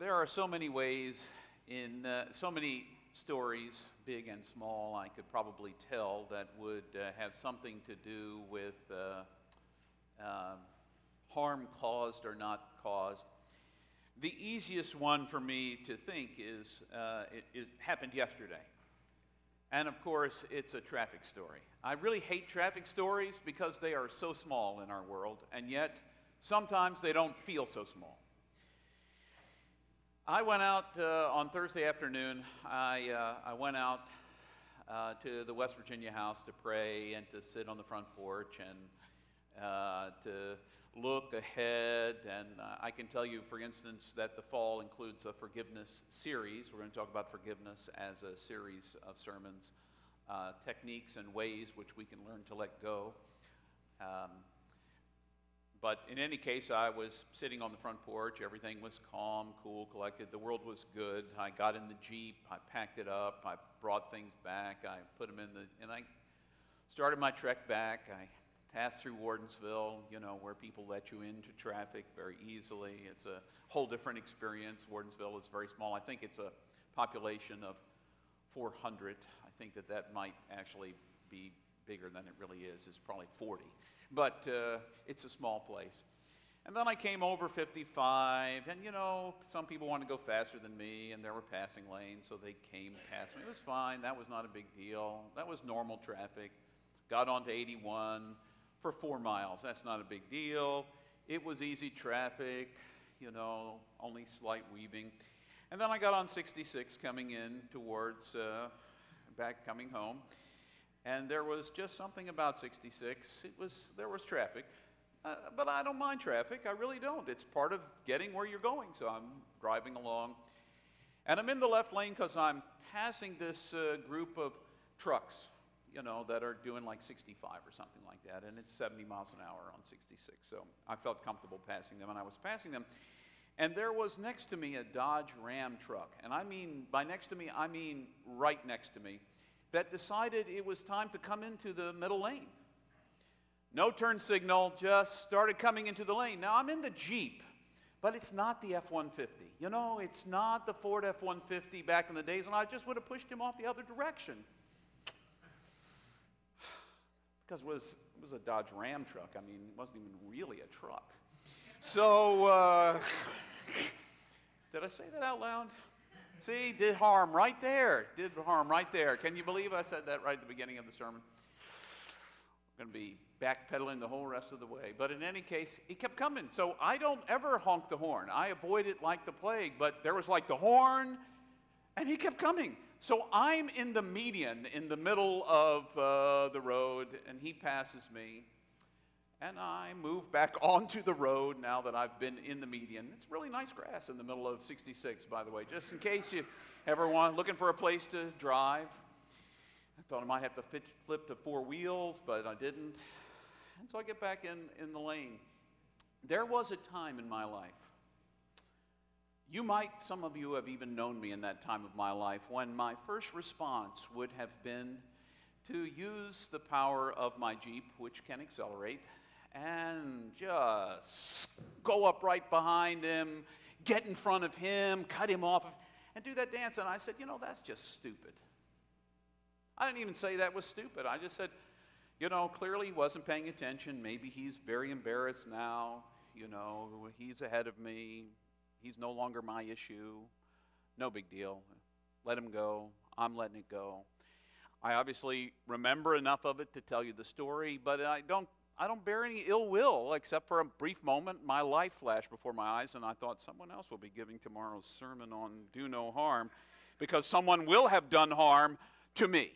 there are so many ways in uh, so many stories, big and small, I could probably tell that would uh, have something to do with uh, um, harm caused or not caused. The easiest one for me to think is uh, it, it happened yesterday. And of course, it's a traffic story. I really hate traffic stories because they are so small in our world, and yet sometimes they don't feel so small. I went out uh, on Thursday afternoon. I, uh, I went out uh, to the West Virginia house to pray and to sit on the front porch and uh, to look ahead. And uh, I can tell you, for instance, that the fall includes a forgiveness series. We're going to talk about forgiveness as a series of sermons, uh, techniques and ways which we can learn to let go. Um, but in any case, I was sitting on the front porch. Everything was calm, cool, collected. The world was good. I got in the Jeep. I packed it up. I brought things back. I put them in the, and I started my trek back. I passed through Wardensville, you know, where people let you into traffic very easily. It's a whole different experience. Wardensville is very small. I think it's a population of 400. I think that that might actually be bigger than it really is. It's probably 40 but uh, it's a small place. And then I came over 55, and you know, some people wanted to go faster than me, and there were passing lanes, so they came past me. It was fine, that was not a big deal. That was normal traffic. Got onto 81 for four miles, that's not a big deal. It was easy traffic, you know, only slight weaving. And then I got on 66 coming in towards uh, back coming home. And there was just something about 66. It was, there was traffic. Uh, but I don't mind traffic. I really don't. It's part of getting where you're going. So I'm driving along. And I'm in the left lane because I'm passing this uh, group of trucks, you know, that are doing like 65 or something like that. And it's 70 miles an hour on 66. So I felt comfortable passing them. And I was passing them. And there was next to me a Dodge Ram truck. And I mean, by next to me, I mean right next to me that decided it was time to come into the middle lane. No turn signal, just started coming into the lane. Now I'm in the Jeep, but it's not the F 150. You know, it's not the Ford F 150 back in the days, and I just would have pushed him off the other direction. Because it was, it was a Dodge Ram truck. I mean, it wasn't even really a truck. So, uh, did I say that out loud? See, did harm right there. Did harm right there. Can you believe I said that right at the beginning of the sermon? I'm going to be backpedaling the whole rest of the way. But in any case, he kept coming. So I don't ever honk the horn. I avoid it like the plague. But there was like the horn, and he kept coming. So I'm in the median, in the middle of uh, the road, and he passes me and I move back onto the road now that I've been in the median. It's really nice grass in the middle of 66, by the way, just in case you ever want looking for a place to drive. I thought I might have to fit, flip to four wheels, but I didn't. And so I get back in, in the lane. There was a time in my life. You might, some of you have even known me in that time of my life, when my first response would have been to use the power of my Jeep, which can accelerate, and just go up right behind him, get in front of him, cut him off, and do that dance. And I said, you know, that's just stupid. I didn't even say that was stupid. I just said, you know, clearly he wasn't paying attention. Maybe he's very embarrassed now. You know, he's ahead of me. He's no longer my issue. No big deal. Let him go. I'm letting it go. I obviously remember enough of it to tell you the story, but I don't I don't bear any ill will, except for a brief moment. My life flashed before my eyes, and I thought someone else will be giving tomorrow's sermon on do no harm because someone will have done harm to me.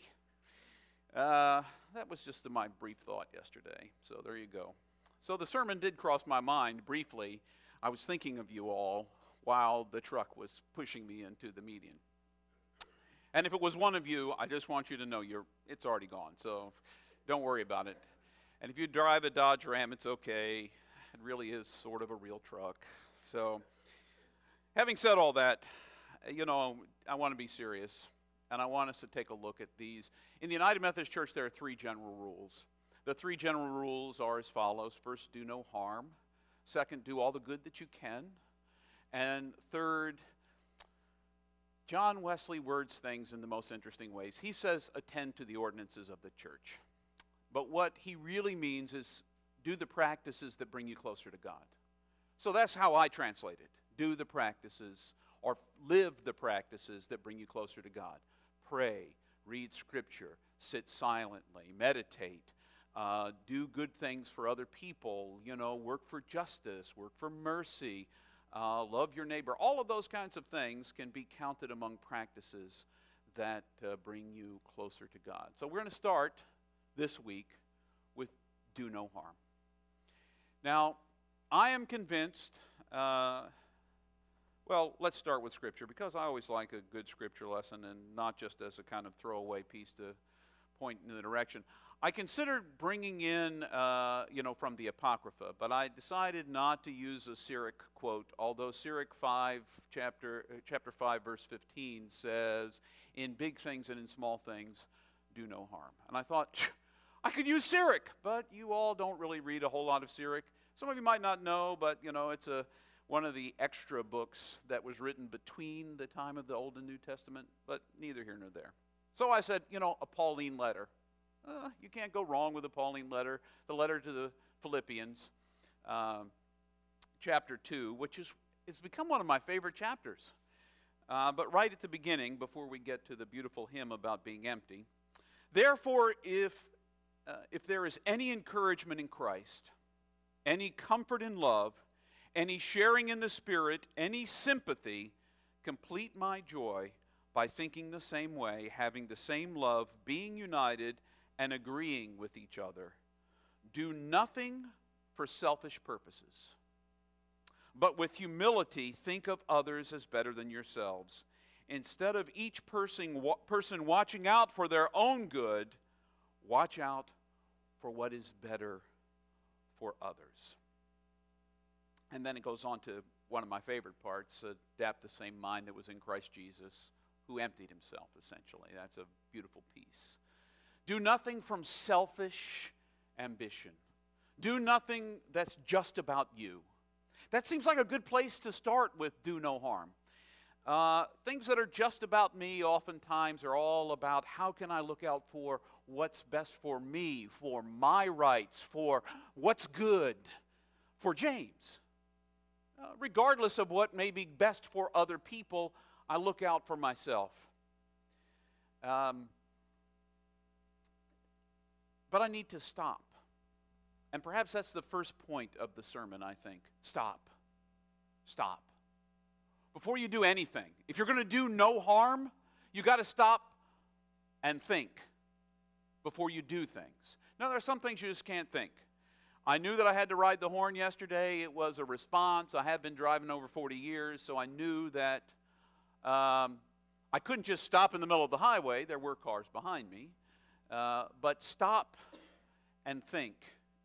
Uh, that was just my brief thought yesterday. So there you go. So the sermon did cross my mind briefly. I was thinking of you all while the truck was pushing me into the median. And if it was one of you, I just want you to know you're, it's already gone. So don't worry about it. And if you drive a Dodge Ram, it's okay. It really is sort of a real truck. So, having said all that, you know, I want to be serious. And I want us to take a look at these. In the United Methodist Church, there are three general rules. The three general rules are as follows First, do no harm. Second, do all the good that you can. And third, John Wesley words things in the most interesting ways. He says, attend to the ordinances of the church. But what he really means is do the practices that bring you closer to God. So that's how I translate it. Do the practices or live the practices that bring you closer to God. Pray, read scripture, sit silently, meditate, uh, do good things for other people, you know, work for justice, work for mercy, uh, love your neighbor. All of those kinds of things can be counted among practices that uh, bring you closer to God. So we're going to start this week with do no harm. Now, I am convinced, uh, well, let's start with Scripture because I always like a good Scripture lesson and not just as a kind of throwaway piece to point in the direction. I considered bringing in, uh, you know, from the Apocrypha, but I decided not to use a Sirach quote, although Sirach 5, chapter, uh, chapter 5, verse 15 says, In big things and in small things, do no harm. And I thought, I could use Sirach, but you all don't really read a whole lot of Sirach. Some of you might not know, but you know, it's a one of the extra books that was written between the time of the Old and New Testament, but neither here nor there. So I said, you know, a Pauline letter. Uh, you can't go wrong with a Pauline letter. The letter to the Philippians, um, chapter 2, which is it's become one of my favorite chapters. Uh, but right at the beginning, before we get to the beautiful hymn about being empty, therefore, if, uh, if there is any encouragement in Christ, any comfort in love, any sharing in the Spirit, any sympathy, complete my joy by thinking the same way, having the same love, being united, and agreeing with each other. Do nothing for selfish purposes, but with humility think of others as better than yourselves. Instead of each person, person watching out for their own good, watch out for what is better for others. And then it goes on to one of my favorite parts adapt the same mind that was in Christ Jesus, who emptied himself, essentially. That's a beautiful piece. Do nothing from selfish ambition. Do nothing that's just about you. That seems like a good place to start with do no harm. Uh, things that are just about me oftentimes are all about how can I look out for what's best for me, for my rights, for what's good for James. Uh, regardless of what may be best for other people, I look out for myself. Um, but I need to stop. And perhaps that's the first point of the sermon, I think. Stop. Stop. Before you do anything, if you're going to do no harm, you got to stop and think before you do things. Now, there are some things you just can't think. I knew that I had to ride the horn yesterday. It was a response. I have been driving over 40 years, so I knew that um, I couldn't just stop in the middle of the highway. There were cars behind me. Uh, but stop and think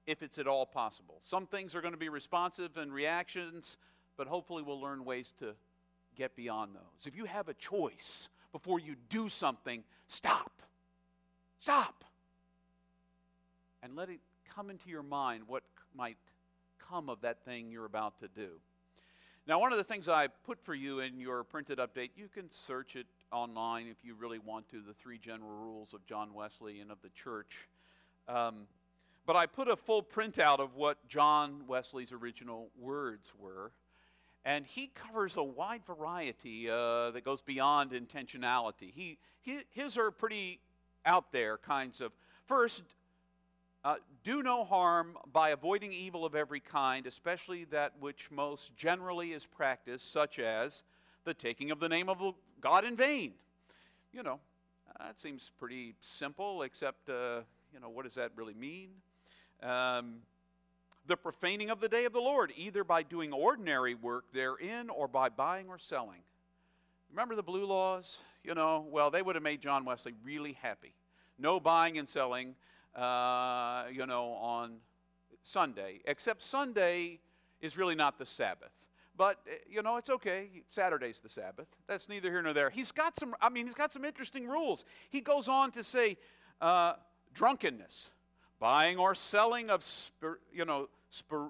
if it's at all possible. Some things are going to be responsive and reactions, but hopefully we'll learn ways to get beyond those. If you have a choice before you do something, stop. Stop. And let it come into your mind what might come of that thing you're about to do. Now, one of the things I put for you in your printed update, you can search it online if you really want to, the three general rules of John Wesley and of the church. Um, but I put a full printout of what John Wesley's original words were. And he covers a wide variety uh, that goes beyond intentionality. He, he, his are pretty out there kinds of. First, uh, do no harm by avoiding evil of every kind, especially that which most generally is practiced, such as the taking of the name of God in vain. You know, that seems pretty simple, except, uh, you know, what does that really mean? Um, the profaning of the day of the Lord, either by doing ordinary work therein or by buying or selling. Remember the blue laws? You know, well, they would have made John Wesley really happy. No buying and selling uh, you know, on Sunday, except Sunday is really not the Sabbath. But, uh, you know, it's okay. Saturday's the Sabbath. That's neither here nor there. He's got some, I mean, he's got some interesting rules. He goes on to say uh, drunkenness, buying or selling of, spir, you know, spir,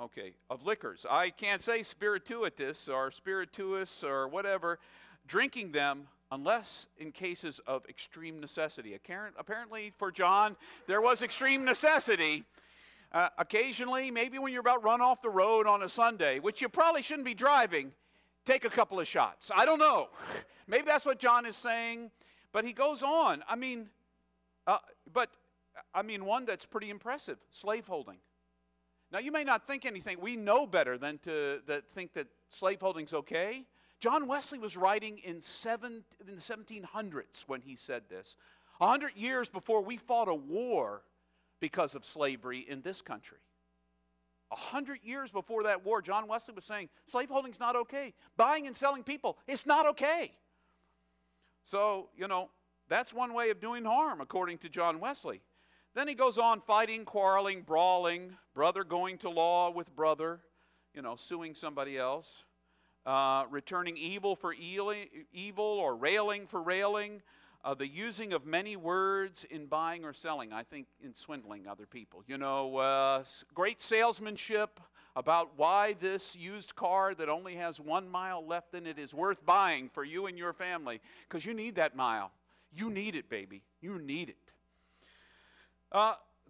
okay, of liquors. I can't say spirituitous or spirituous or whatever. drinking them unless in cases of extreme necessity. Apparently, for John, there was extreme necessity. Uh, occasionally, maybe when you're about run off the road on a Sunday, which you probably shouldn't be driving, take a couple of shots. I don't know. Maybe that's what John is saying, but he goes on. I mean, uh, but I mean, one that's pretty impressive slaveholding. Now, you may not think anything. We know better than to that think that slaveholding's okay. John Wesley was writing in, seven, in the 1700s when he said this. A hundred years before we fought a war because of slavery in this country. A hundred years before that war, John Wesley was saying slaveholding's not okay. Buying and selling people, it's not okay. So, you know, that's one way of doing harm, according to John Wesley. Then he goes on fighting, quarreling, brawling, brother going to law with brother, you know, suing somebody else, uh, returning evil for evil or railing for railing, uh, the using of many words in buying or selling, I think in swindling other people. You know, uh, great salesmanship about why this used car that only has one mile left in it is worth buying for you and your family because you need that mile. You need it, baby. You need it.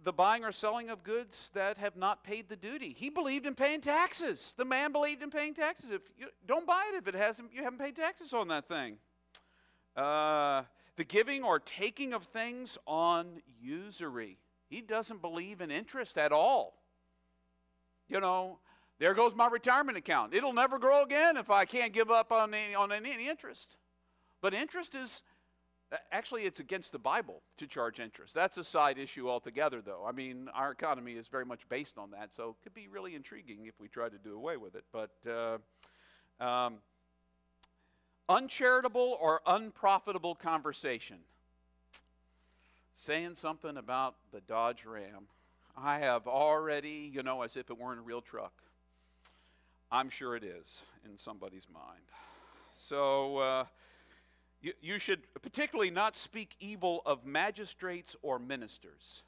The buying or selling of goods that have not paid the duty. He believed in paying taxes. The man believed in paying taxes. If you don't buy it if it hasn't, you haven't paid taxes on that thing. Uh, the giving or taking of things on usury. He doesn't believe in interest at all. You know, there goes my retirement account. It'll never grow again if I can't give up on any, on any interest. But interest is Actually, it's against the Bible to charge interest. That's a side issue altogether, though. I mean, our economy is very much based on that, so it could be really intriguing if we try to do away with it. But uh, um, uncharitable or unprofitable conversation. Saying something about the Dodge Ram. I have already, you know, as if it weren't a real truck. I'm sure it is in somebody's mind. So, uh, you, you should particularly not speak evil of magistrates or ministers.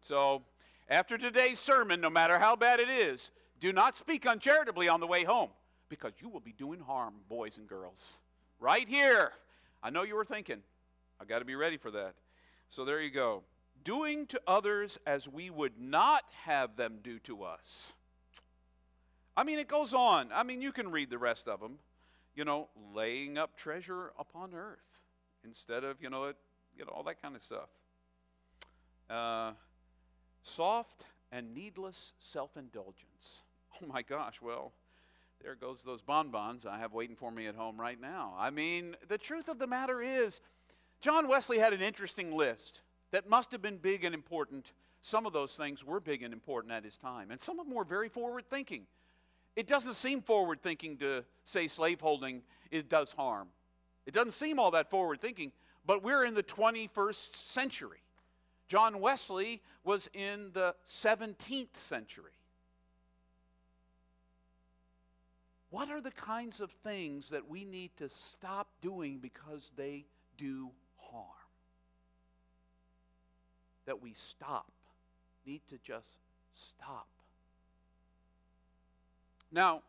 So, after today's sermon, no matter how bad it is, do not speak uncharitably on the way home because you will be doing harm, boys and girls. Right here. I know you were thinking, I got to be ready for that. So there you go. Doing to others as we would not have them do to us. I mean, it goes on. I mean, you can read the rest of them you know, laying up treasure upon earth instead of, you know, it, you know all that kind of stuff. Uh, soft and needless self indulgence. Oh my gosh, well, there goes those bonbons I have waiting for me at home right now. I mean, the truth of the matter is, John Wesley had an interesting list that must have been big and important. Some of those things were big and important at his time, and some of them were very forward thinking. It doesn't seem forward thinking to say slaveholding it does harm. It doesn't seem all that forward thinking, but we're in the 21st century. John Wesley was in the 17th century. What are the kinds of things that we need to stop doing because they do harm? That we stop, need to just stop. Now,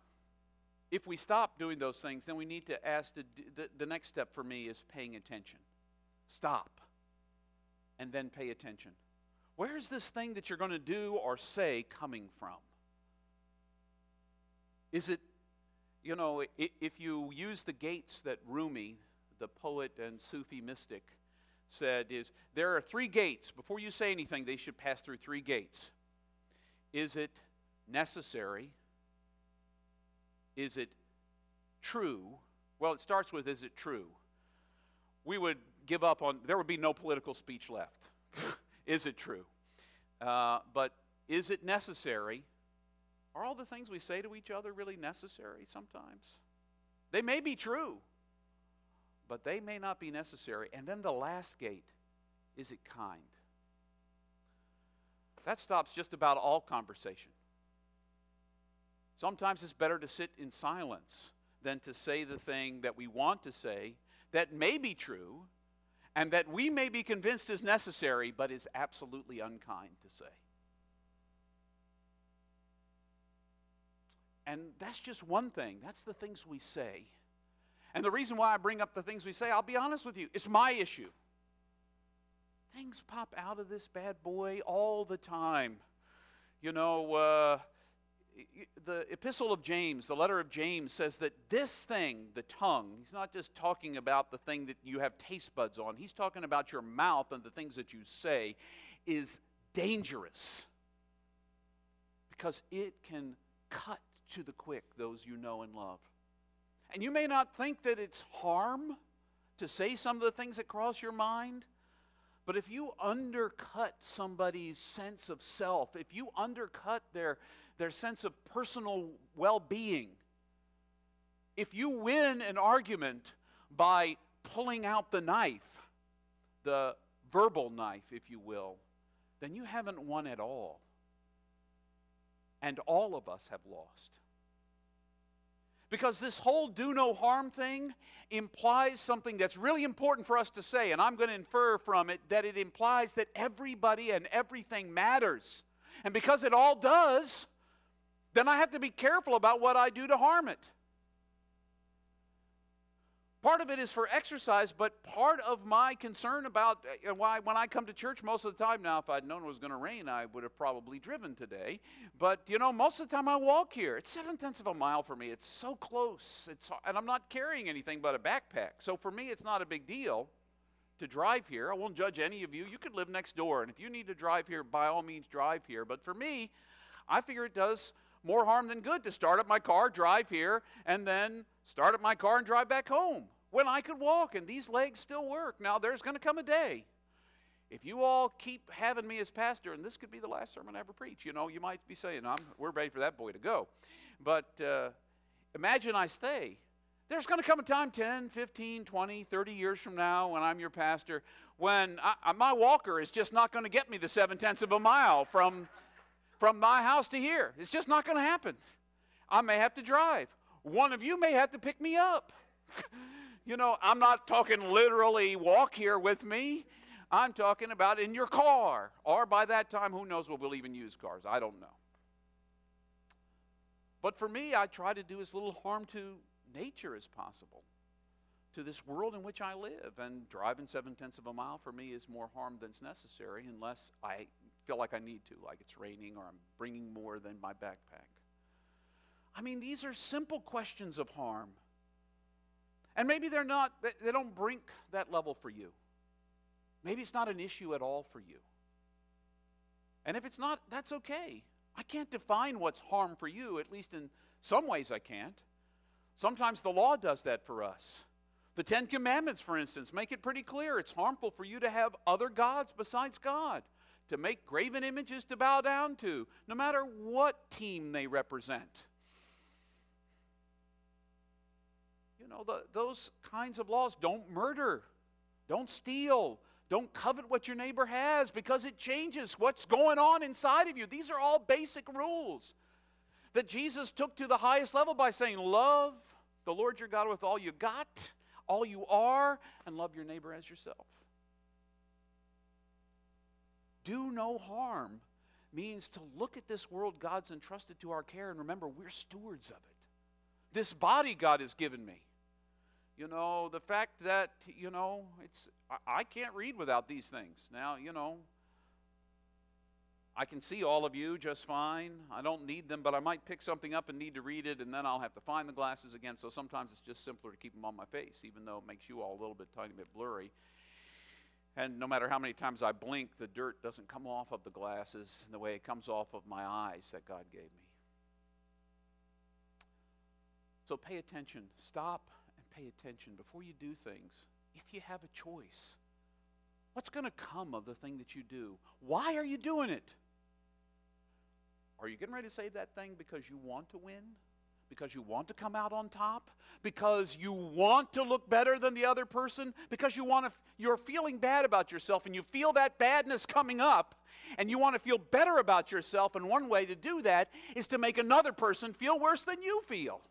if we stop doing those things, then we need to ask the, the next step for me is paying attention. Stop and then pay attention. Where's this thing that you're going to do or say coming from? Is it, you know, if you use the gates that Rumi, the poet and Sufi mystic, said, is there are three gates. Before you say anything, they should pass through three gates. Is it necessary? Is it true? Well, it starts with is it true? We would give up on, there would be no political speech left. is it true? Uh, but is it necessary? Are all the things we say to each other really necessary sometimes? They may be true, but they may not be necessary. And then the last gate is it kind? That stops just about all conversation. Sometimes it's better to sit in silence than to say the thing that we want to say that may be true and that we may be convinced is necessary but is absolutely unkind to say. And that's just one thing. That's the things we say. And the reason why I bring up the things we say, I'll be honest with you, it's my issue. Things pop out of this bad boy all the time. You know, uh, the epistle of James, the letter of James says that this thing, the tongue, he's not just talking about the thing that you have taste buds on, he's talking about your mouth and the things that you say, is dangerous because it can cut to the quick those you know and love. And you may not think that it's harm to say some of the things that cross your mind, but if you undercut somebody's sense of self, if you undercut their, their sense of personal well being, if you win an argument by pulling out the knife, the verbal knife, if you will, then you haven't won at all. And all of us have lost. Because this whole do no harm thing implies something that's really important for us to say, and I'm going to infer from it that it implies that everybody and everything matters. And because it all does, then I have to be careful about what I do to harm it. Part of it is for exercise, but part of my concern about uh, why when I come to church most of the time now, if I'd known it was going to rain, I would have probably driven today. But you know, most of the time I walk here. It's seven tenths of a mile for me. It's so close. It's and I'm not carrying anything but a backpack. So for me, it's not a big deal to drive here. I won't judge any of you. You could live next door, and if you need to drive here, by all means, drive here. But for me, I figure it does more harm than good to start up my car, drive here, and then start up my car and drive back home when I could walk and these legs still work. Now, there's going to come a day. If you all keep having me as pastor, and this could be the last sermon I ever preach, you know, you might be saying, I'm, we're ready for that boy to go. But uh, imagine I stay. There's going to come a time 10, 15, 20, 30 years from now when I'm your pastor when I, my walker is just not going to get me the seven tenths of a mile from from my house to here. It's just not going to happen. I may have to drive. One of you may have to pick me up. you know, I'm not talking literally walk here with me. I'm talking about in your car. Or by that time, who knows what we'll even use cars. I don't know. But for me, I try to do as little harm to nature as possible, to this world in which I live. And driving seven tenths of a mile for me is more harm than's necessary unless I feel like I need to, like it's raining or I'm bringing more than my backpack. I mean, these are simple questions of harm. And maybe they're not, they don't brink that level for you. Maybe it's not an issue at all for you. And if it's not, that's okay. I can't define what's harm for you, at least in some ways I can't. Sometimes the law does that for us. The Ten Commandments, for instance, make it pretty clear it's harmful for you to have other gods besides God to make graven images to bow down to, no matter what team they represent. You know, the, those kinds of laws don't murder, don't steal, don't covet what your neighbor has because it changes what's going on inside of you. These are all basic rules that Jesus took to the highest level by saying, Love the Lord your God with all you got, all you are, and love your neighbor as yourself do no harm means to look at this world God's entrusted to our care and remember we're stewards of it. This body God has given me. You know, the fact that, you know, it's I, can't read without these things. Now, you know, I can see all of you just fine. I don't need them, but I might pick something up and need to read it, and then I'll have to find the glasses again. So sometimes it's just simpler to keep them on my face, even though it makes you all a little bit tiny bit blurry. And no matter how many times I blink, the dirt doesn't come off of the glasses the way it comes off of my eyes that God gave me. So pay attention. Stop and pay attention before you do things. If you have a choice, what's going to come of the thing that you do? Why are you doing it? Are you getting ready to say that thing because you want to win? Because you want to come out on top? Because you want to look better than the other person? Because you want to, you're feeling bad about yourself and you feel that badness coming up and you want to feel better about yourself. And one way to do that is to make another person feel worse than you feel.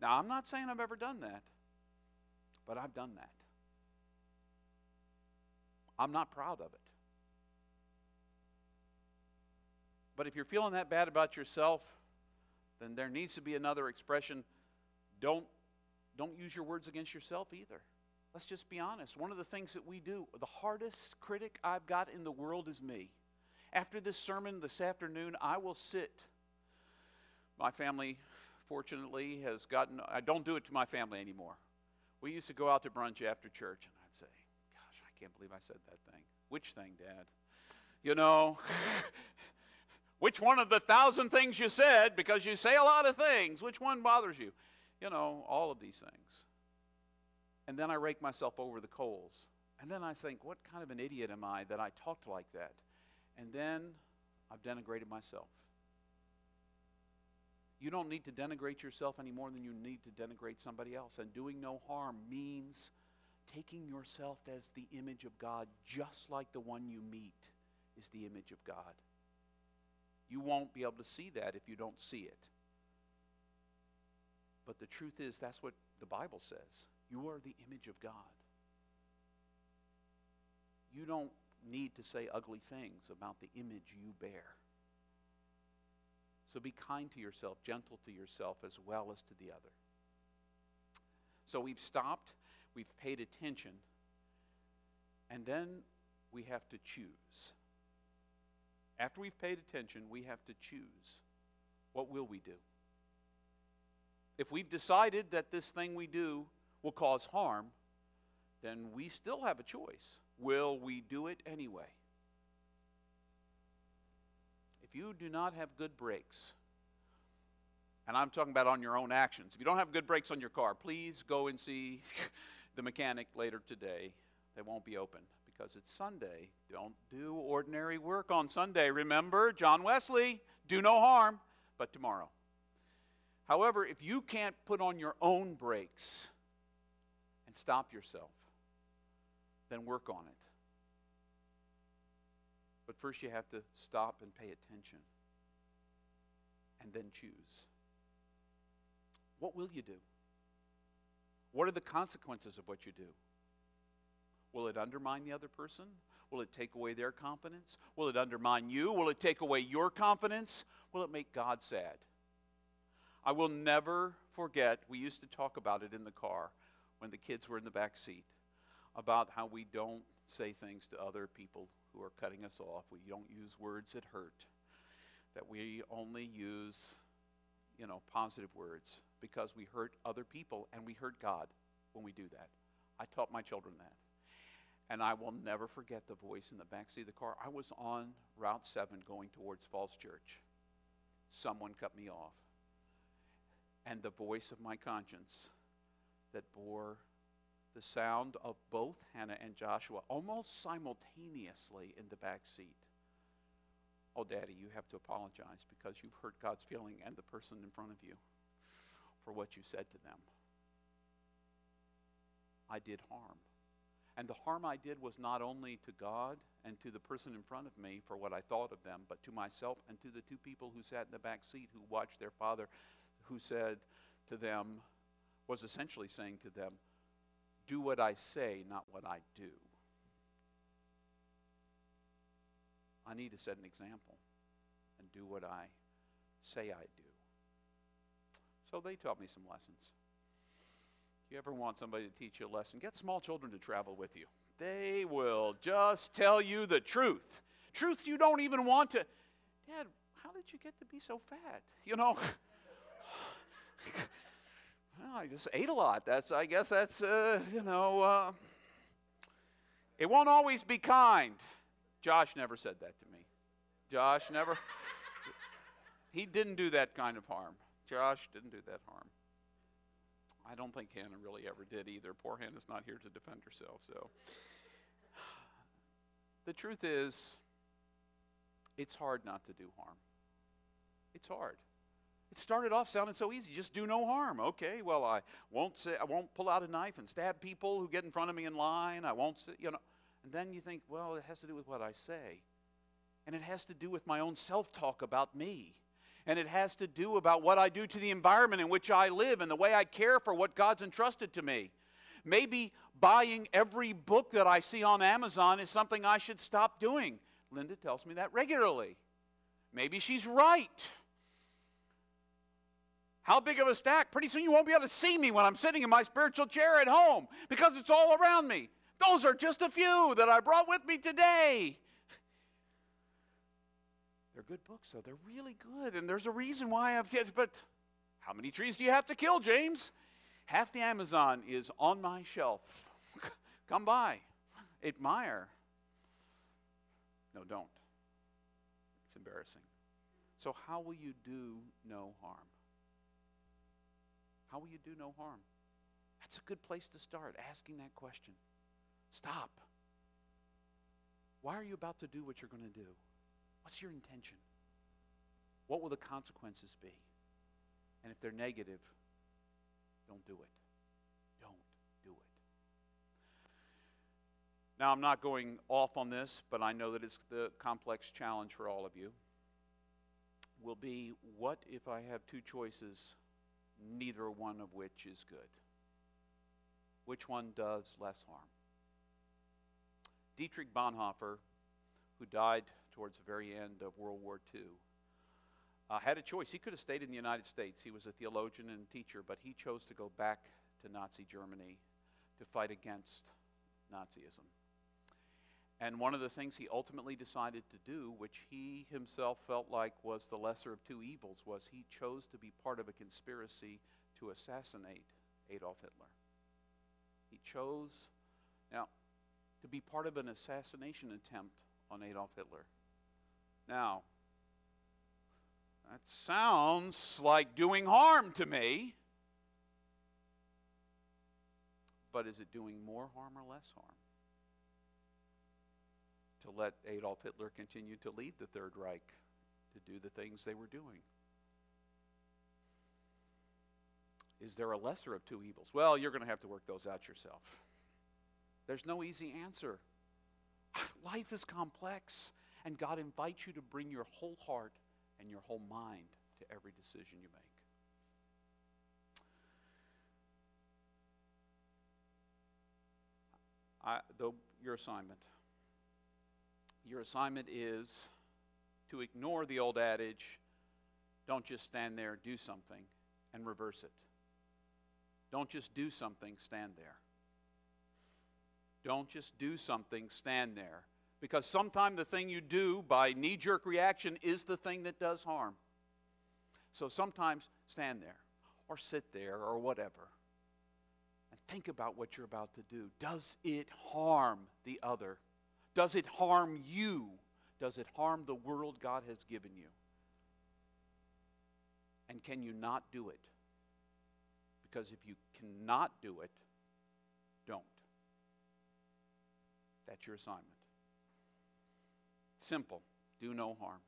Now, I'm not saying I've ever done that, but I've done that. I'm not proud of it. But if you're feeling that bad about yourself, then there needs to be another expression Don't, don't use your words against yourself either. Let's just be honest. One of the things that we do, the hardest critic I've got in the world is me. After this sermon this afternoon, I will sit. My family, fortunately, has gotten, I don't do it to my family anymore. We used to go out to brunch after church, and I'd say, Gosh, I can't believe I said that thing. Which thing, Dad? You know, which one of the thousand things you said, because you say a lot of things, which one bothers you? You know, all of these things. And then I rake myself over the coals. And then I think, what kind of an idiot am I that I talked like that? And then I've denigrated myself. You don't need to denigrate yourself any more than you need to denigrate somebody else. And doing no harm means taking yourself as the image of God, just like the one you meet is the image of God. You won't be able to see that if you don't see it. But the truth is, that's what the Bible says. You are the image of God. You don't need to say ugly things about the image you bear. So be kind to yourself, gentle to yourself, as well as to the other. So we've stopped, we've paid attention, and then we have to choose. After we've paid attention, we have to choose. What will we do? If we've decided that this thing we do will cause harm, then we still have a choice. Will we do it anyway? If you do not have good brakes, and I'm talking about on your own actions, if you don't have good brakes on your car, please go and see the mechanic later today. They won't be open because it's Sunday. Don't do ordinary work on Sunday. Remember, John Wesley, do no harm, but tomorrow. However, if you can't put on your own brakes and stop yourself, then work on it. But first, you have to stop and pay attention and then choose. What will you do? What are the consequences of what you do? Will it undermine the other person? Will it take away their confidence? Will it undermine you? Will it take away your confidence? Will it make God sad? I will never forget, we used to talk about it in the car when the kids were in the back seat about how we don't say things to other people who are cutting us off. We don't use words that hurt. That we only use, you know, positive words because we hurt other people and we hurt God when we do that. I taught my children that. And I will never forget the voice in the back seat of the car. I was on Route 7 going towards Falls Church. Someone cut me off. And the voice of my conscience that bore the sound of both Hannah and Joshua almost simultaneously in the back seat. Oh, Daddy, you have to apologize because you've hurt God's feeling and the person in front of you for what you said to them. I did harm. And the harm I did was not only to God and to the person in front of me for what I thought of them, but to myself and to the two people who sat in the back seat who watched their father, who said to them, was essentially saying to them, Do what I say, not what I do. I need to set an example and do what I say I do. So they taught me some lessons. You ever want somebody to teach you a lesson, get small children to travel with you. They will just tell you the truth. Truths you don't even want to. Dad, how did you get to be so fat? You know, well, I just ate a lot. That's, I guess that's, uh, you know, uh, it won't always be kind. Josh never said that to me. Josh never, he didn't do that kind of harm. Josh didn't do that harm. I don't think Hannah really ever did either. Poor Hannah's not here to defend herself. So, the truth is, it's hard not to do harm. It's hard. It started off sounding so easy. Just do no harm. Okay, well, I won't say, I won't pull out a knife and stab people who get in front of me in line. I won't, say, you know. And then you think, well, it has to do with what I say, and it has to do with my own self-talk about me and it has to do about what I do to the environment in which I live and the way I care for what God's entrusted to me. Maybe buying every book that I see on Amazon is something I should stop doing. Linda tells me that regularly. Maybe she's right. How big of a stack? Pretty soon you won't be able to see me when I'm sitting in my spiritual chair at home because it's all around me. Those are just a few that I brought with me today. They're good books, though. They're really good, and there's a reason why I've. But how many trees do you have to kill, James? Half the Amazon is on my shelf. Come by, admire. No, don't. It's embarrassing. So, how will you do no harm? How will you do no harm? That's a good place to start, asking that question. Stop. Why are you about to do what you're going to do? What's your intention? What will the consequences be? And if they're negative, don't do it. Don't do it. Now, I'm not going off on this, but I know that it's the complex challenge for all of you. Will be what if I have two choices neither one of which is good. Which one does less harm? Dietrich Bonhoeffer, who died towards the very end of World War II, uh, had a choice. He could have stayed in the United States. He was a theologian and teacher, but he chose to go back to Nazi Germany to fight against Nazism. And one of the things he ultimately decided to do, which he himself felt like was the lesser of two evils, was he chose to be part of a conspiracy to assassinate Adolf Hitler. He chose, now, to be part of an assassination attempt on Adolf Hitler. Now, that sounds like doing harm to me. But is it doing more harm or less harm? to let Adolf Hitler continue to lead the Third Reich to do the things they were doing? Is there a lesser of two evils? Well, you're going to have to work those out yourself. There's no easy answer. Life is complex, and God invites you to bring your whole heart and your whole mind to every decision you make. I, though your assignment your assignment is to ignore the old adage don't just stand there, do something, and reverse it. Don't just do something, stand there. Don't just do something, stand there. Because sometimes the thing you do by knee jerk reaction is the thing that does harm. So sometimes stand there, or sit there, or whatever, and think about what you're about to do. Does it harm the other? Does it harm you? Does it harm the world God has given you? And can you not do it? Because if you cannot do it, don't. That's your assignment. Simple. Do no harm.